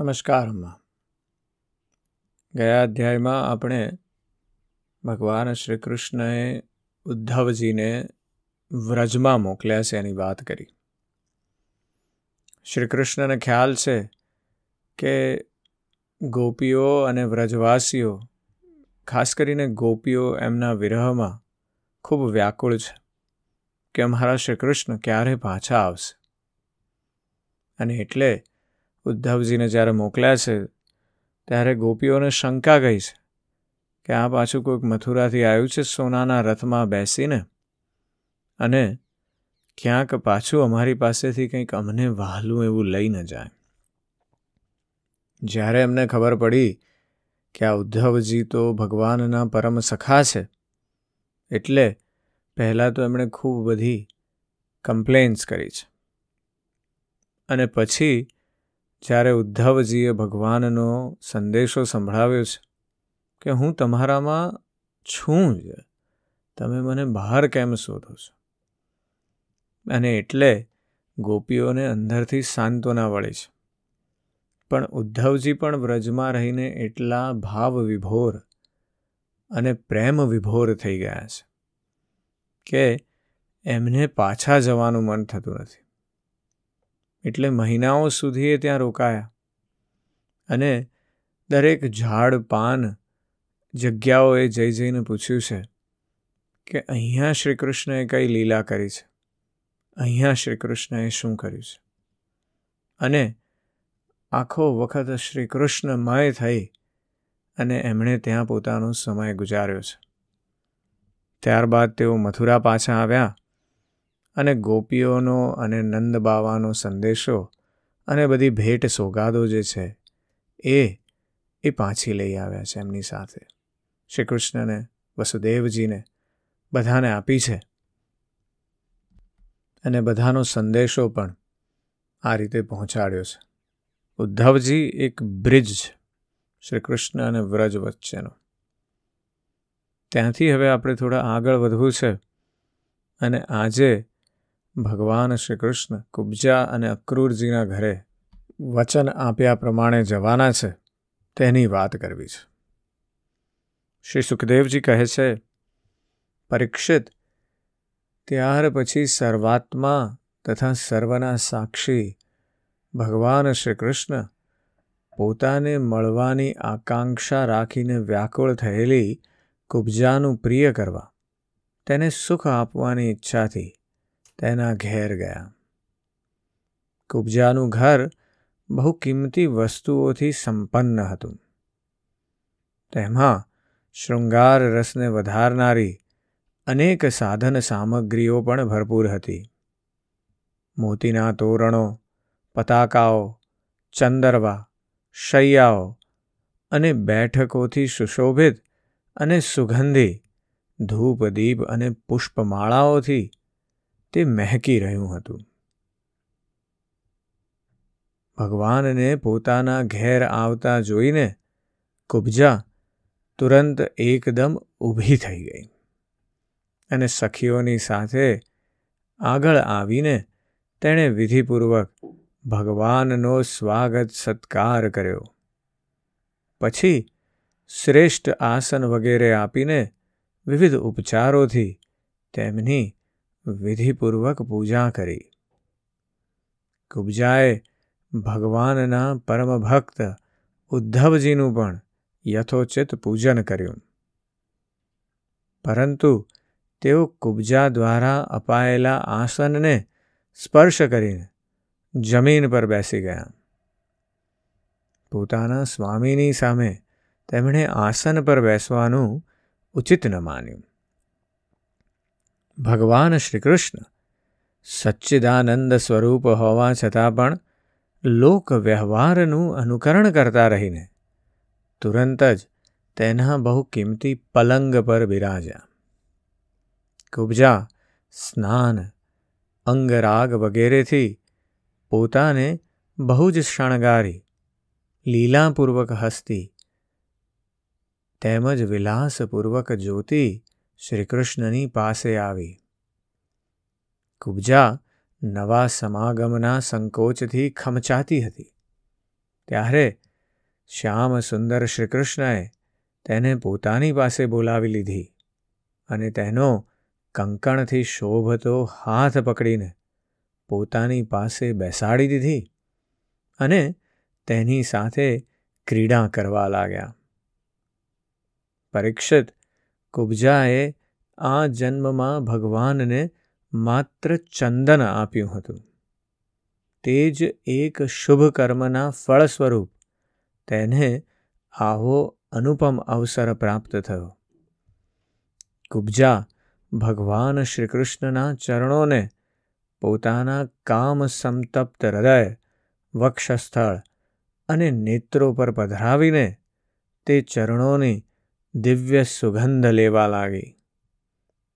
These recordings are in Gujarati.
નમસ્કાર અમ્મા ગયા અધ્યાયમાં આપણે ભગવાન શ્રી કૃષ્ણએ ઉદ્ધવજીને વ્રજમાં મોકલ્યા છે એની વાત કરી. શ્રી કૃષ્ણને ખ્યાલ છે કે ગોપીઓ અને વ્રજવાસીઓ, ખાસ કરીને ગોપીઓ એમના વિરહમાં ખૂબ વ્યાકુળ છે કે અમારા શ્રી કૃષ્ણ ક્યારે પાછા આવશે. અને એટલે ઉદ્ધવજીને જ્યારે મોકલ્યા છે, ત્યારે ગોપીઓને શંકા ગઈ છે કે આ પાછું કોઈક મથુરાથી આવ્યું છે સોનાના રથમાં બેસીને. અને ક્યાંક પાછું અમારી પાસેથી કંઈક અમને વહાલું એવું લઈ ન જાય. જ્યારે એમને ખબર પડી કે આ ઉદ્ધવજી તો ભગવાનના પરમ સખા છે, એટલે પહેલાં તો એમણે ખૂબ બધી કમ્પ્લેન્સ કરી છે. અને પછી જ્યારે ઉદ્ધવજીએ ભગવાનનો સંદેશો સંભળાવ્યો છે કે હું તમારામાં છું જ, તમે મને બહાર કેમ શોધો છો? અને એટલે ગોપીઓને અંદરથી સાંત્વના વળી છે. પણ ઉદ્ધવજી પણ વ્રજમાં રહીને એટલા ભાવ વિભોર અને પ્રેમ વિભોર થઈ ગયા છે કે એમને પાછા જવાનું મન થતું નથી. એટલે મહિનાઓ સુધી એ ત્યાં રોકાયા. અને દરેક ઝાડ, પાન, જગ્યાઓએ જઈ જઈને પૂછ્યું છે કે અહીંયા શ્રી કૃષ્ણએ કઈ લીલા કરી છે? અહીંયા શ્રી કૃષ્ણએ શું કર્યું છે? અને આખો વખત શ્રી કૃષ્ણમય થઈ અને એમણે ત્યાં પોતાનો સમય ગુજાર્યો છે. ત્યારબાદ તેઓ મથુરા પાછા આવ્યા અને ગોપીઓનો અને નંદ બાવાનો સંદેશો અને બધી ભેટ સોગાદો જે છે એ એ પાછી લઈ આવ્યા છે એમની સાથે. શ્રી કૃષ્ણને વસુદેવજીને બધાને આપી છે. અને બધાનો સંદેશો પણ આ રીતે પહોંચાડ્યો છે. ઉદ્ધવજી એક બ્રિજ છે શ્રી કૃષ્ણ અને વ્રજ વચ્ચેનો. ત્યાંથી હવે આપણે થોડા આગળ વધવું છે. અને આજે ભગવાન શ્રી કૃષ્ણ કુબજા અને અક્રૂરજીના ઘરે વચન આપ્યા પ્રમાણે જવાના છે, તેની વાત કરવી છે. શ્રી સુખદેવજી કહે છે, પરીક્ષિત, ત્યાર પછી સર્વાત્મા તથા સર્વના સાક્ષી ભગવાન શ્રી કૃષ્ણ પોતાને મળવાની આકાંક્ષા રાખીને વ્યાકુળ થયેલી કુબજાનું પ્રિય કરવા, તેને સુખ આપવાની ઈચ્છાથી તેના ઘેર ગયા. કુબજાનું ઘર બહુ કિંમતી વસ્તુઓથી સંપન્ન હતું. તેમાં શૃંગાર રસને વધારનારી અનેક સાધન સામગ્રીઓ પણ ભરપૂર હતી. મોતીના તોરણો, પતાકાઓ, ચંદરવા, શૈયાઓ અને બેઠકોથી સુશોભિત અને સુગંધી ધૂપદીપ અને પુષ્પમાળાઓથી તે મહેકી રહ્યું હતું. ભગવાનને પોતાના ઘેર આવતા જોઈને કુબજા તુરંત એકદમ ઊભી થઈ ગઈ અને સખીઓની સાથે આગળ આવીને તેણે વિધિપૂર્વક ભગવાનનો સ્વાગત સત્કાર કર્યો. પછી શ્રેષ્ઠ આસન વગેરે આપીને વિવિધ ઉપચારોથી તેમની વિધિપૂર્વક પૂજા કરી. કુબજાએ ભગવાનના પરમ ભક્ત ઉદ્ધવજીનું પણ યથોચિત પૂજન કર્યું. પરંતુ તેઓ કુબજા દ્વારા અપાયેલા આસનને સ્પર્શ કરીને જમીન પર બેસી ગયા. પોતાના સ્વામીની સામે તેમણે આસન પર બેસવાનું ઉચિત ન માન્યું. ભગવાન શ્રી કૃષ્ણ સચ્ચિદાનંદ સ્વરૂપ હોવા છતાં પણ લોક વ્યવહારનું અનુકરણ કરતા રહીને તુરંત જ તેના બહુ કિંમતી પલંગ પર બિરાજ્યા. કુબજા, સ્નાન, અંગરાગ વગેરેથી પોતાને બહુ જ શણગારી, લીલાપૂર્વક હસતી, તેમજ વિલાસપૂર્વક જોતી શ્રીકૃષ્ણની પાસે આવી. કુબજા નવા સમાગમના સંકોચથી ખમચાતી હતી. ત્યારે શ્યામ સુંદર શ્રીકૃષ્ણએ તેને પોતાની પાસે બોલાવી લીધી અને તેનો કંકણથી શોભતો હાથ પકડીને પોતાની પાસે બેસાડી દીધી અને તેની સાથે ક્રીડા કરવા લાગ્યા. પરીક્ષિત કુબજાએ આ જન્મમાં ભગવાનને માત્ર ચંદન આપ્યું હતું. તે જ એક શુભ કર્મના ફળ સ્વરૂપ તેને આવો અનુપમ અવસર પ્રાપ્ત થયો. કુબજા ભગવાન શ્રીકૃષ્ણના ચરણોને પોતાના કામ સંતપ્ત હૃદય, વક્ષસ્થળ અને નેત્રો પર પધરાવીને તે ચરણોની દિવ્ય સુગંધ લેવા લાગી.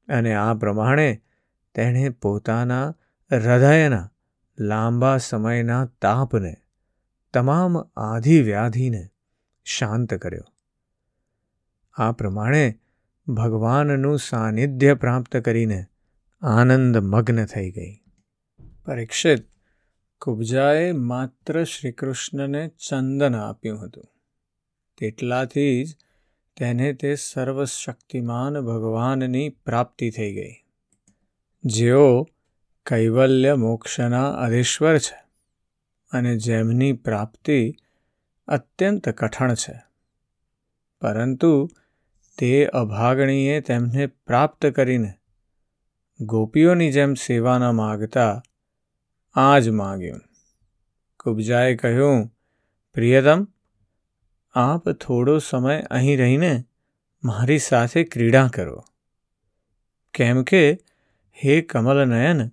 અને આ પ્રમાણે તેણે પોતાના હૃદયના લાંબા સમયના તાપને, તમામ આધિ વ્યાધિને શાંત કર્યો. આ પ્રમાણે ભગવાનનું સાનિધ્ય પ્રાપ્ત કરીને આનંદ મગ્ન થઈ ગઈ. પરીક્ષિત, કુબજાએ માત્ર શ્રીકૃષ્ણને ચંદન આપ્યું હતું. તેટલાથી જ તેને તે સર્વશક્તિમાન ભગવાનની પ્રાપ્તિ થઈ ગઈ. જેઓ કૈવલ્ય મોક્ષના અધીશ્વર છે અને જેમની પ્રાપ્તિ અત્યંત કઠણ છે. પરંતુ તે અભાગણીએ તેમને પ્રાપ્ત કરીને ગોપીઓની જેમ સેવા ન માગતા આ જ માગ્યું. કુબજાએ કહ્યું, પ્રિયતમ આપ થોડો સમય અહીં રહીને મારી સાથે ક્રીડા કરો. કેમ કે, હે કમલનયન,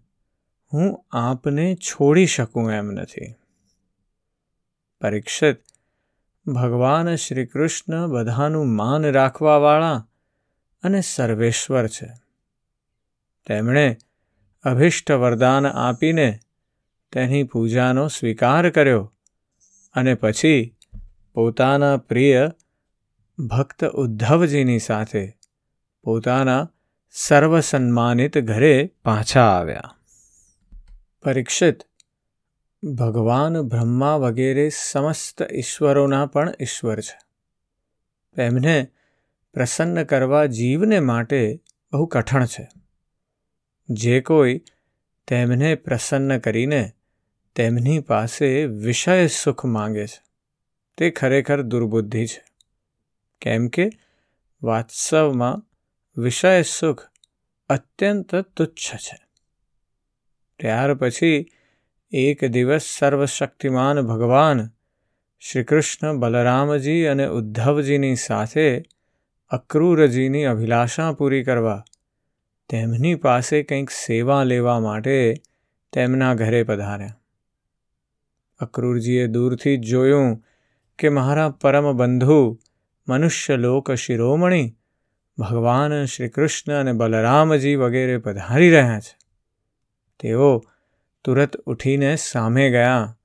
હું આપને છોડી શકું એમ નથી. પરીક્ષિત, ભગવાન શ્રી કૃષ્ણ બધાનું માન રાખવાવાળા અને સર્વેશ્વર છે. તેમણે અભિષ્ટ વરદાન આપીને તેની પૂજાનો સ્વીકાર કર્યો અને પછી પોતાના પ્રિય ભક્ત ઉદ્ધવજીની સાથે પોતાના સર્વસન્માનિત ઘરે પાછા આવ્યા. પરીક્ષિત ભગવાન બ્રહ્મા વગેરે સમસ્ત ઈશ્વરોના પણ ઈશ્વર છે. તેમને પ્રસન્ન કરવા જીવને માટે બહુ કઠણ છે. જે કોઈ તેમને પ્રસન્ન કરીને તેમની પાસે વિષય સુખ માંગે છે. તે ખરેખર દુર્બુદ્ધિ છે. કેમ કે વાત્સવમાં વિષય સુખ અત્યંત તુચ્છ છે. ત્યાર પછી એક દિવસ સર્વશક્તિમાન ભગવાન શ્રીકૃષ્ણ બલરામજી અને ઉદ્ધવજીની સાથે અક્રૂરજીની અભિલાષા પૂરી કરવા તેમની પાસે કંઈક સેવા લેવા માટે તેમના ઘરે પધાર્યા. અક્રૂરજીએ દૂરથી જ જોયું કે મારા પરમ બંધુ મનુષ્યલોક શિરોમણી, ભગવાન શ્રીકૃષ્ણ અને બલરામજી વગેરે પધારી રહ્યા છે. તેઓ તુરત ઉઠીને સામે ગયા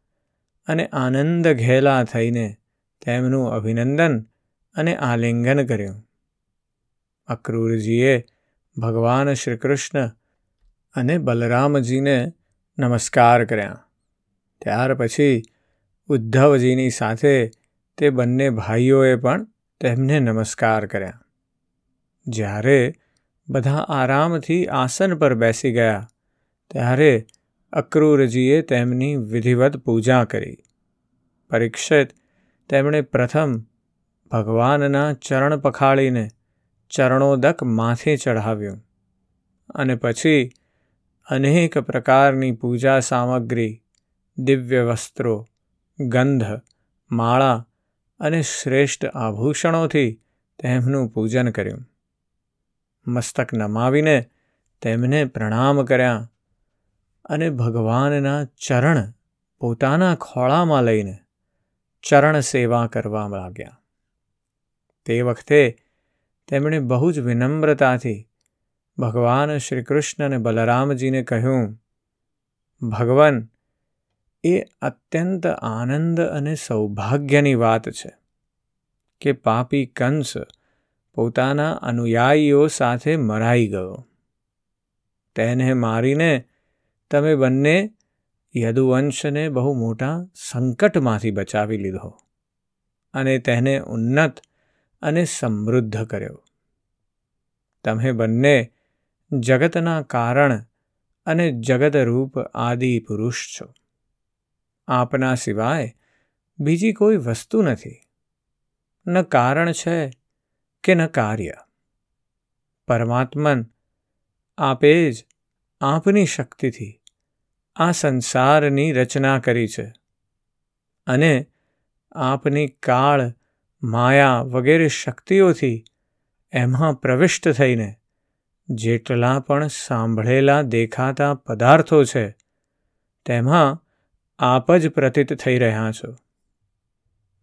અને આનંદ ઘેલા થઈને તેમનું અભિનંદન અને આલિંગન કર્યું. અક્રૂરજીએ ભગવાન શ્રીકૃષ્ણ અને બલરામજીને નમસ્કાર કર્યા. ત્યાર પછી ઉદ્ધવજીની સાથે તે બંને ભાઈઓએ પણ તેમને નમસ્કાર કર્યા. જ્યારે બધા આરામથી આસન પર બેસી ગયા, ત્યારે અક્રૂરજીએ તેમની વિધિવત પૂજા કરી. પરીક્ષિત તેમણે પ્રથમ ભગવાનના ચરણ પખાળીને ચરણોદક માથે ચઢાવ્યું અને પછી અનેક પ્રકારની પૂજા સામગ્રી, દિવ્ય વસ્ત્રો ગંધ, માળા અને શ્રેષ્ઠ આભૂષણોથી તેમનું પૂજન કર્યું. મસ્તક નમાવીને તેમને પ્રણામ કર્યા અને ભગવાનના ચરણ પોતાના ખોળામાં લઈને ચરણ સેવા કરવા લાગ્યા. તે વખતે તેમણે બહુ જ વિનમ્રતાથી ભગવાન શ્રી કૃષ્ણ અને બલરામજીને કહ્યું, ભગવાન એ અત્યંત આનંદ અને સૌભાગ્યની વાત છે કે પાપી કંસ પોતાના અનુયાયીઓ સાથે મરાઈ ગયો. તેને મારીને તમે બંને યદુવંશને બહુ મોટા સંકટમાંથી બચાવી લીધો અને તેને ઉન્નત અને સમૃદ્ધ કર્યો. તમે બંને જગતના કારણ અને જગતરૂપ આદિ પુરુષ છો. આપના સિવાય બીજી કોઈ વસ્તુ નથી. ન કારણ છે કે ન કાર્ય. પરમાત્મન આપે જ આપની શક્તિથી આ સંસારની રચના કરી છે અને આપની કાળ, માયા વગેરે શક્તિઓથી એમાં પ્રવિષ્ટ થઈને જેટલા પણ સાંભળેલા દેખાતા પદાર્થો છે, તેમાં આપ જ પ્રતીત થઈ રહ્યા છો.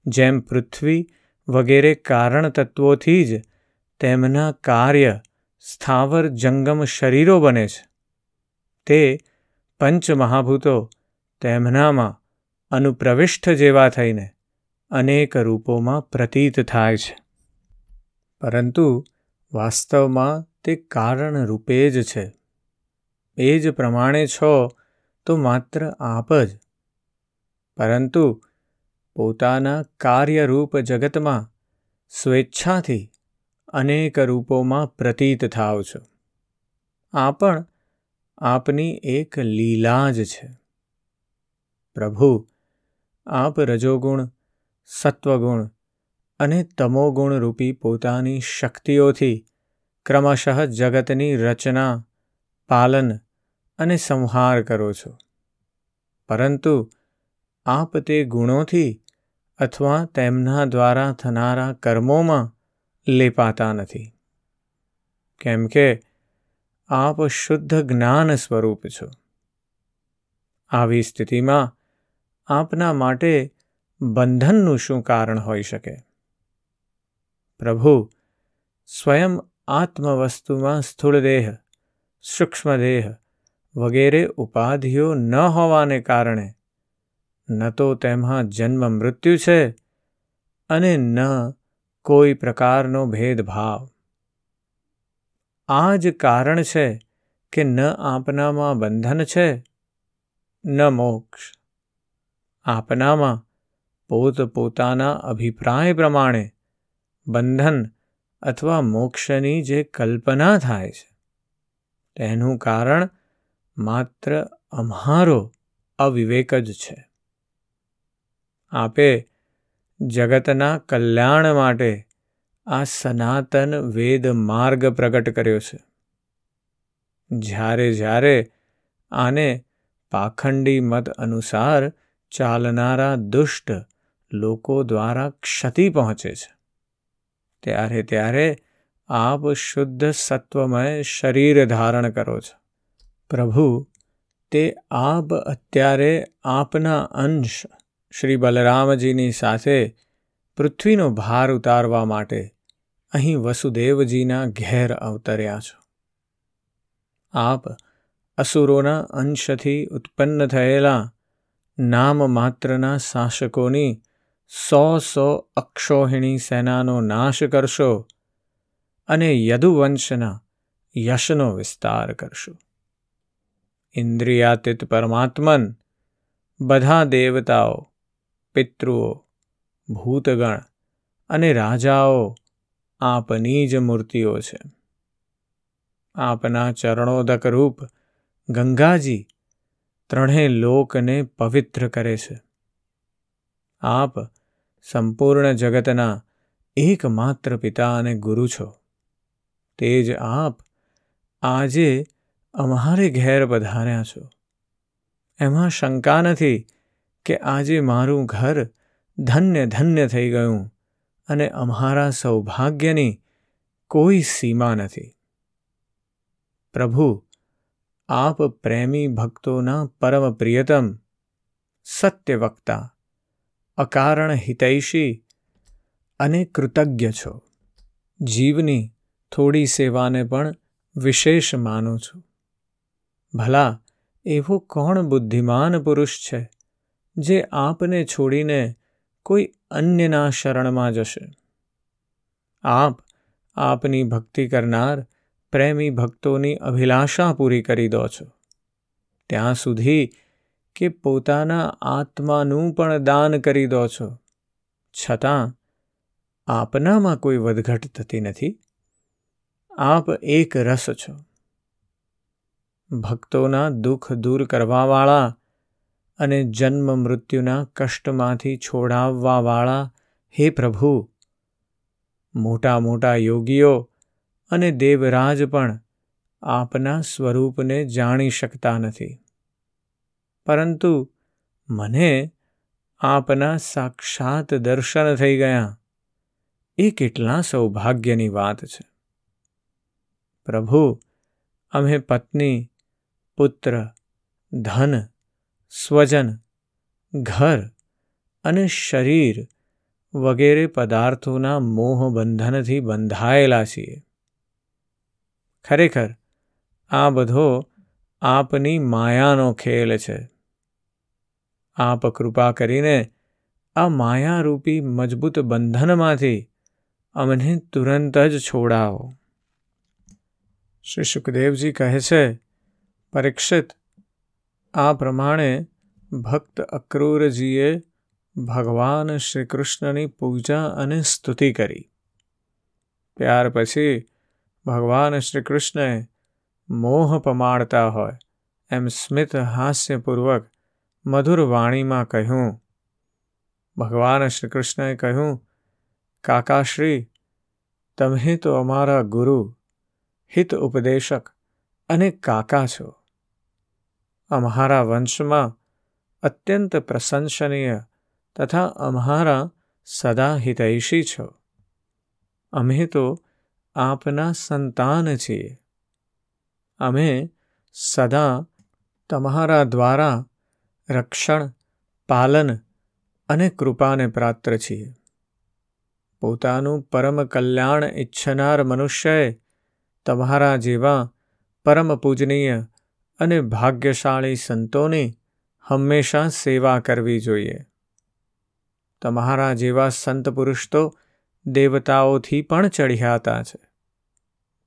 જેમ પૃથ્વી વગેરે કારણ તત્વોથી જ તેમના કાર્ય સ્થાવર જંગમ શરીરો બને છે. તે પંચમહાભૂતો તેમનામાં અનુપ્રવિષ્ઠ જેવા થઈને અનેક રૂપોમાં પ્રતીત થાય છે. પરંતુ વાસ્તવમાં તે કારણ રૂપે જ છે. એ જ પ્રમાણે છો તો માત્ર આપ જ પરંતુ પોતાના કાર્યરૂપ જગતમાં સ્વેચ્છાથી અનેક રૂપોમાં પ્રતીત થાવ છો. આ પણ આપની એક લીલા જ છે. પ્રભુ, આપ રજોગુણ, સત્વગુણ અને તમોગુણ રૂપી પોતાની શક્તિઓથી ક્રમશઃ જગતની રચના, પાલન અને સંહાર કરો છો. પરંતુ આપ તે ગુણોથી અથવા તેમના દ્વારા થનારા કર્મોમાં લેપાતા નથી. કેમ કે આપ શુદ્ધ જ્ઞાન સ્વરૂપ છો. આવી સ્થિતિમાં આપના માટે બંધનનું શું કારણ હોઈ શકે? પ્રભુ, સ્વયં આત્મવસ્તુમાં સ્થૂળદેહ સૂક્ષ્મદેહ વગેરે ઉપાધિઓ ન હોવાને કારણે ન તો તેમાં જન્મ મૃત્યુ છે અને ન કોઈ પ્રકારનો ભેદભાવ. આ જ કારણ છે કે ન આપનામાં બંધન છે, ન મોક્ષ. આપનામાં પોતપોતાના અભિપ્રાય પ્રમાણે બંધન અથવા મોક્ષની જે કલ્પના થાય છે, તેનું કારણ માત્ર અમારો અવિવેક જ છે. આપે જગતના કલ્યાણ માટે આ સનાતન વેદ માર્ગ પ્રગટ કર્યો છે. જ્યારે જ્યારે આને પાખંડી મત અનુસાર ચાલનારા દુષ્ટ લોકો દ્વારા ક્ષતિ પહોંચે છે. ત્યારે ત્યારે આપ શુદ્ધ સત્વમય શરીર ધારણ કરો છો. પ્રભુ, તે આપ અત્યારે આપના અંશ શ્રી બલરામજીની સાથે પૃથ્વીનો ભાર ઉતારવા માટે અહીં વસુદેવજીના ઘેર અવતર્યા છો. આપ અસુરોના અંશથી ઉત્પન્ન થયેલા નામ માત્રના શાસકોની સો સો અક્ષોહિણી સેનાનો નાશ કરશો અને યદુવંશના યશનો વિસ્તાર કરશો. ઇન્દ્રિયાતીત પરમાત્મન, બધા દેવતાઓ પિતૃઓ, ભૂતગણ અને રાજાઓ આપની જ મૂર્તિઓ છે. આપના ચરણોદક રૂપ ગંગાજી ત્રણેય લોકને પવિત્ર કરે છે. આપ સંપૂર્ણ જગતના એકમાત્ર પિતા અને ગુરુ છો. તે જ આપ આજે અમારે ઘેર પધાર્યા છો. એમાં શંકા નથી કે આજે મારું ઘર ધન્ય ધન્ય થઈ ગયું અને અમારા સૌભાગ્યની કોઈ સીમા નથી. પ્રભુ, આપ પ્રેમી ભક્તોના પરમ પ્રિયતમ, સત્યવક્તા, અકારણ હિતૈષી અને કૃતજ્ઞ છો. જીવની થોડી સેવાને પણ વિશેષ માનું છું. ભલા, એવો કોણ બુદ્ધિમાન પુરુષ છે જે આપને છોડીને કોઈ અન્યના શરણમાં જશે. આપ આપની ભક્તિ કરનાર પ્રેમી ભક્તોની અભિલાષા પૂરી કરી દો છો. ત્યાં સુધી કે પોતાના આત્માનું પણ દાન કરી દો છો. છતાં આપનામાં કોઈ વધઘટ થતી નથી. આપ એક રસ છો. ભક્તોના દુઃખ દૂર કરવાવાળા અને જન્મ મૃત્યુના કષ્ટમાંથી છોડાવવાવાળા હે પ્રભુ! મોટા મોટા યોગીઓ અને દેવરાજ પણ આપના સ્વરૂપને જાણી શકતા નથી. પરંતુ મને આપના સાક્ષાત દર્શન થઈ ગયા. એ કેટલા સૌભાગ્યની વાત છે. પ્રભુ, અમે પત્ની, પુત્ર, ધન સ્વજન, ઘર અને શરીર વગેરે પદાર્થોના મોહ બંધનથી બંધાયેલા છીએ. ખરેખર, આ બધો આપની માયાનો ખેલ છે. આપ કૃપા કરીને આ માયારૂપી મજબૂત બંધનમાંથી અમને તુરંત જ છોડાવો. શ્રી સુખદેવજી કહે છે, પરીક્ષિત આ પ્રમાણે ભક્ત અક્રૂરજીએ ભગવાન શ્રી કૃષ્ણની પૂજા અને સ્તુતિ કરી. ત્યાર પછી ભગવાન શ્રી કૃષ્ણએ મોહ પમાડતા હોય એમ સ્મિત હાસ્યપૂર્વક મધુર વાણીમાં કહ્યું. ભગવાન શ્રી કૃષ્ણએ કહ્યું, કાકાશ્રી, તમે તો અમારા ગુરુ, હિત ઉપદેશક અને કાકા છો. અમારા વંશમાં અત્યંત પ્રશંસનીય તથા અમારા સદા હિતૈષી છો. અમે તો આપના સંતાન છીએ. અમે સદા તમારા દ્વારા રક્ષણ, પાલન અને કૃપાને પાત્ર છીએ. પોતાનું પરમ કલ્યાણ ઈચ્છનાર મનુષ્યએ તમારા જેવા પરમ પૂજનીય અને ભાગ્યશાળી સંતોની હંમેશા સેવા કરવી જોઈએ. તમારા જેવા સંત પુરુષ તો દેવતાઓથી પણ ચઢિયાતા છે.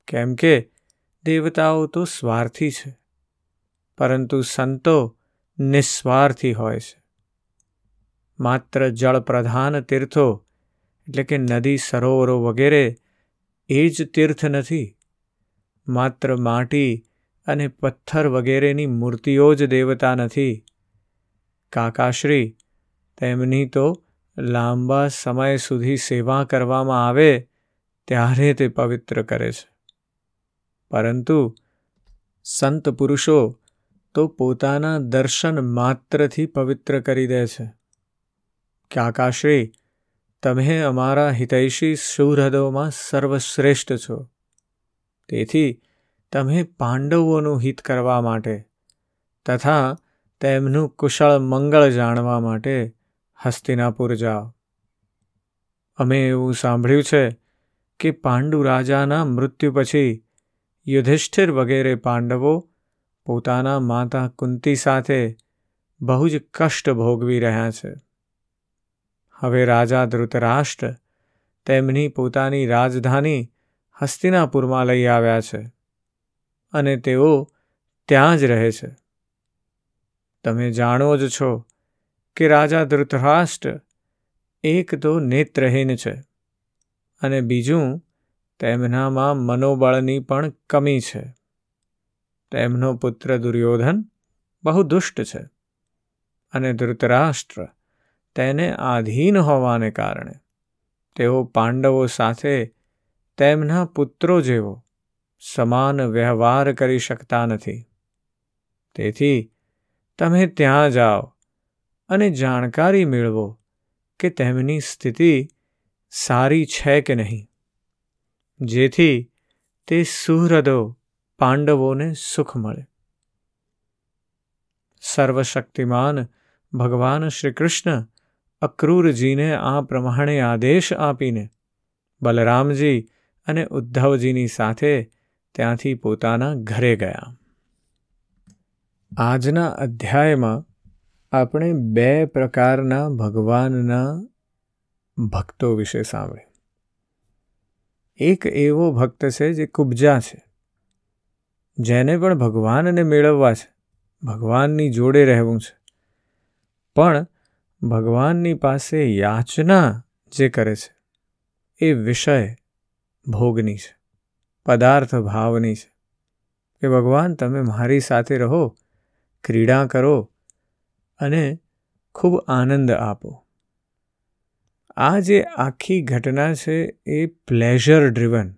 કેમ કે દેવતાઓ તો સ્વાર્થી છે, પરંતુ સંતો નિસ્વાર્થી હોય છે. માત્ર જળપ્રધાન તીર્થો, એટલે કે નદી સરોવરો વગેરે, એ જ તીર્થ નથી, માત્ર માટી અને પથ્થર વગેરેની મૂર્તિઓ જ દેવતા નથી. કાકાશ્રી, તેમની તો લાંબા સમય સુધી સેવા કરવામાં આવે ત્યારે તે પવિત્ર કરે છે. પરંતુ સંત પુરુષો તો પોતાના દર્શન માત્રથી પવિત્ર કરી દે છે. કાકાશ્રી, તમે અમારા હિતૈષી સુહૃદોમાં સર્વશ્રેષ્ઠ છો. તેથી તમે પાંડવોનું હિત કરવા માટે તથા તેમનું કુશળ મંગળ જાણવા માટે હસ્તિનાપુર જાઓ. અમે એવું સાંભળ્યું છે કે પાંડુ રાજાના મૃત્યુ પછી યુધિષ્ઠિર વગેરે પાંડવો પોતાના માતા કુંતી સાથે બહુ જ કષ્ટ ભોગવી રહ્યા છે. હવે રાજા ધૃતરાષ્ટ્ર તેમની પોતાની રાજધાની હસ્તિનાપુરમાં લઈ આવ્યા છે. અને તેઓ ત્યાં જ રહે છે. તમે જાણો જ છો કે રાજા ધૃતરાષ્ટ્ર એક તો નેત્રહીન છે અને બીજું તેમનામાં મનોબળની પણ કમી છે. તેમનો પુત્ર દુર્યોધન બહુ દુષ્ટ છે અને ધૃતરાષ્ટ્ર તેને આધીન હોવાને કારણે તેઓ પાંડવો સાથે તેમના પુત્રો જેવો સમાન વ્યવહાર કરી શકતા નથી. તેથી તમે ત્યાં જાઓ અને જાણકારી મેળવો કે તેમની સ્થિતિ સારી છે કે નહીં. જેથી તે સુહૃદો પાંડવોને સુખ મળે. સર્વશક્તિમાન ભગવાન શ્રી કૃષ્ણ અક્રૂરજીને આ પ્રમાણે આદેશ આપીને બલરામજી અને ઉદ્ધવજીની સાથે ત્યાંથી પોતાના ઘરે ગયા. આજના અધ્યાયમાં આપણે બે પ્રકારના ભગવાનના ભક્તો વિશે સાંભળ્યું. એક એવો ભક્ત છે જે કુબજા છે, જેને પણ ભગવાનને મેળવવા છે, ભગવાનની જોડે રહેવું છે. પણ ભગવાનની પાસે યાચના જે કરે છે, એ વિષય ભોગની છે. પદાર્થ ભાવની છે. કે ભગવાન, તમે મારી સાથે રહો, ક્રીડા કરો અને ખૂબ આનંદ આપો. આ જે આખી ઘટના છે એ પ્લેઝર ડ્રિવન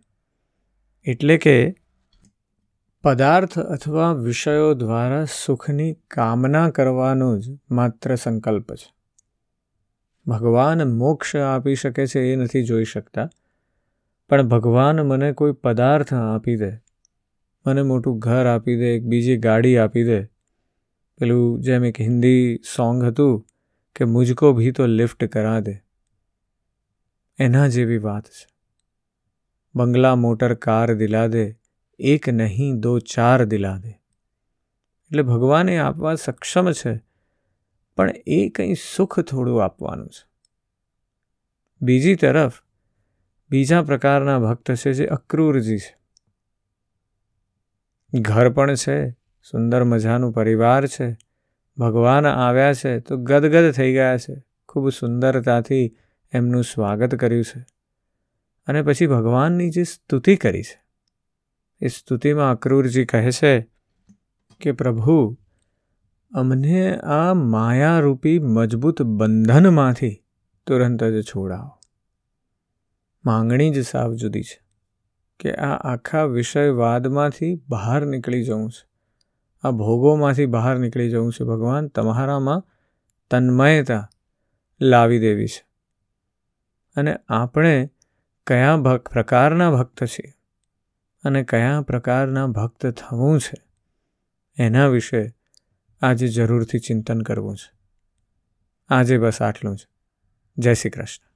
એટલે કે પદાર્થ અથવા વિષયો દ્વારા સુખની કામના કરવાનો જ માત્ર સંકલ્પ છે. ભગવાન મોક્ષ આપી શકે છે એ નથી જોઈ શકતા. પણ ભગવાન મને કોઈ પદાર્થ આપી દે. મને મોટું ઘર આપી દે, એક બીજી ગાડી આપી દે. પેલું જેમ એક હિન્દી સોંગ હતું કે મુજકો ભી તો લિફ્ટ કરા દે. એના જેવી વાત છે. બંગલા મોટર કાર દિલા દે, એક નહીં દો ચાર દિલા દે. એટલે ભગવાન એ આપવા સક્ષમ છે, પણ એ કંઈ સુખ થોડું આપવાનું છે. બીજી તરફ બીજા પ્રકારના ભક્ત છે જે અક્રૂરજી છે. ઘર પણ છે, સુંદર મજાનું પરિવાર છે. ભગવાન આવ્યા છે તો ગદગદ થઈ ગયા છે. ખૂબ સુંદરતાથી એમનું સ્વાગત કર્યું છે. અને પછી ભગવાનની જે સ્તુતિ કરી છે, એ સ્તુતિમાં અક્રૂરજી કહે છે કે, પ્રભુ, અમને આ માયારૂપી મજબૂત બંધનમાંથી તુરંત જ છોડાવો. માંગણી જ સાવ જુદી છે કે આ આખા વિષયવાદમાંથી બહાર નીકળી જવું છે. આ ભોગોમાંથી બહાર નીકળી જવું છે ભગવાન, તમારામાં તન્મયતા લાવી દેવી છે. અને આપણે કયા ભક્ત પ્રકારના ભક્ત છીએ અને કયા પ્રકારના ભક્ત થવું છે એના વિશે આજે જરૂરથી ચિંતન કરવું છે. આજે બસ આટલું જ. જય શ્રી કૃષ્ણ.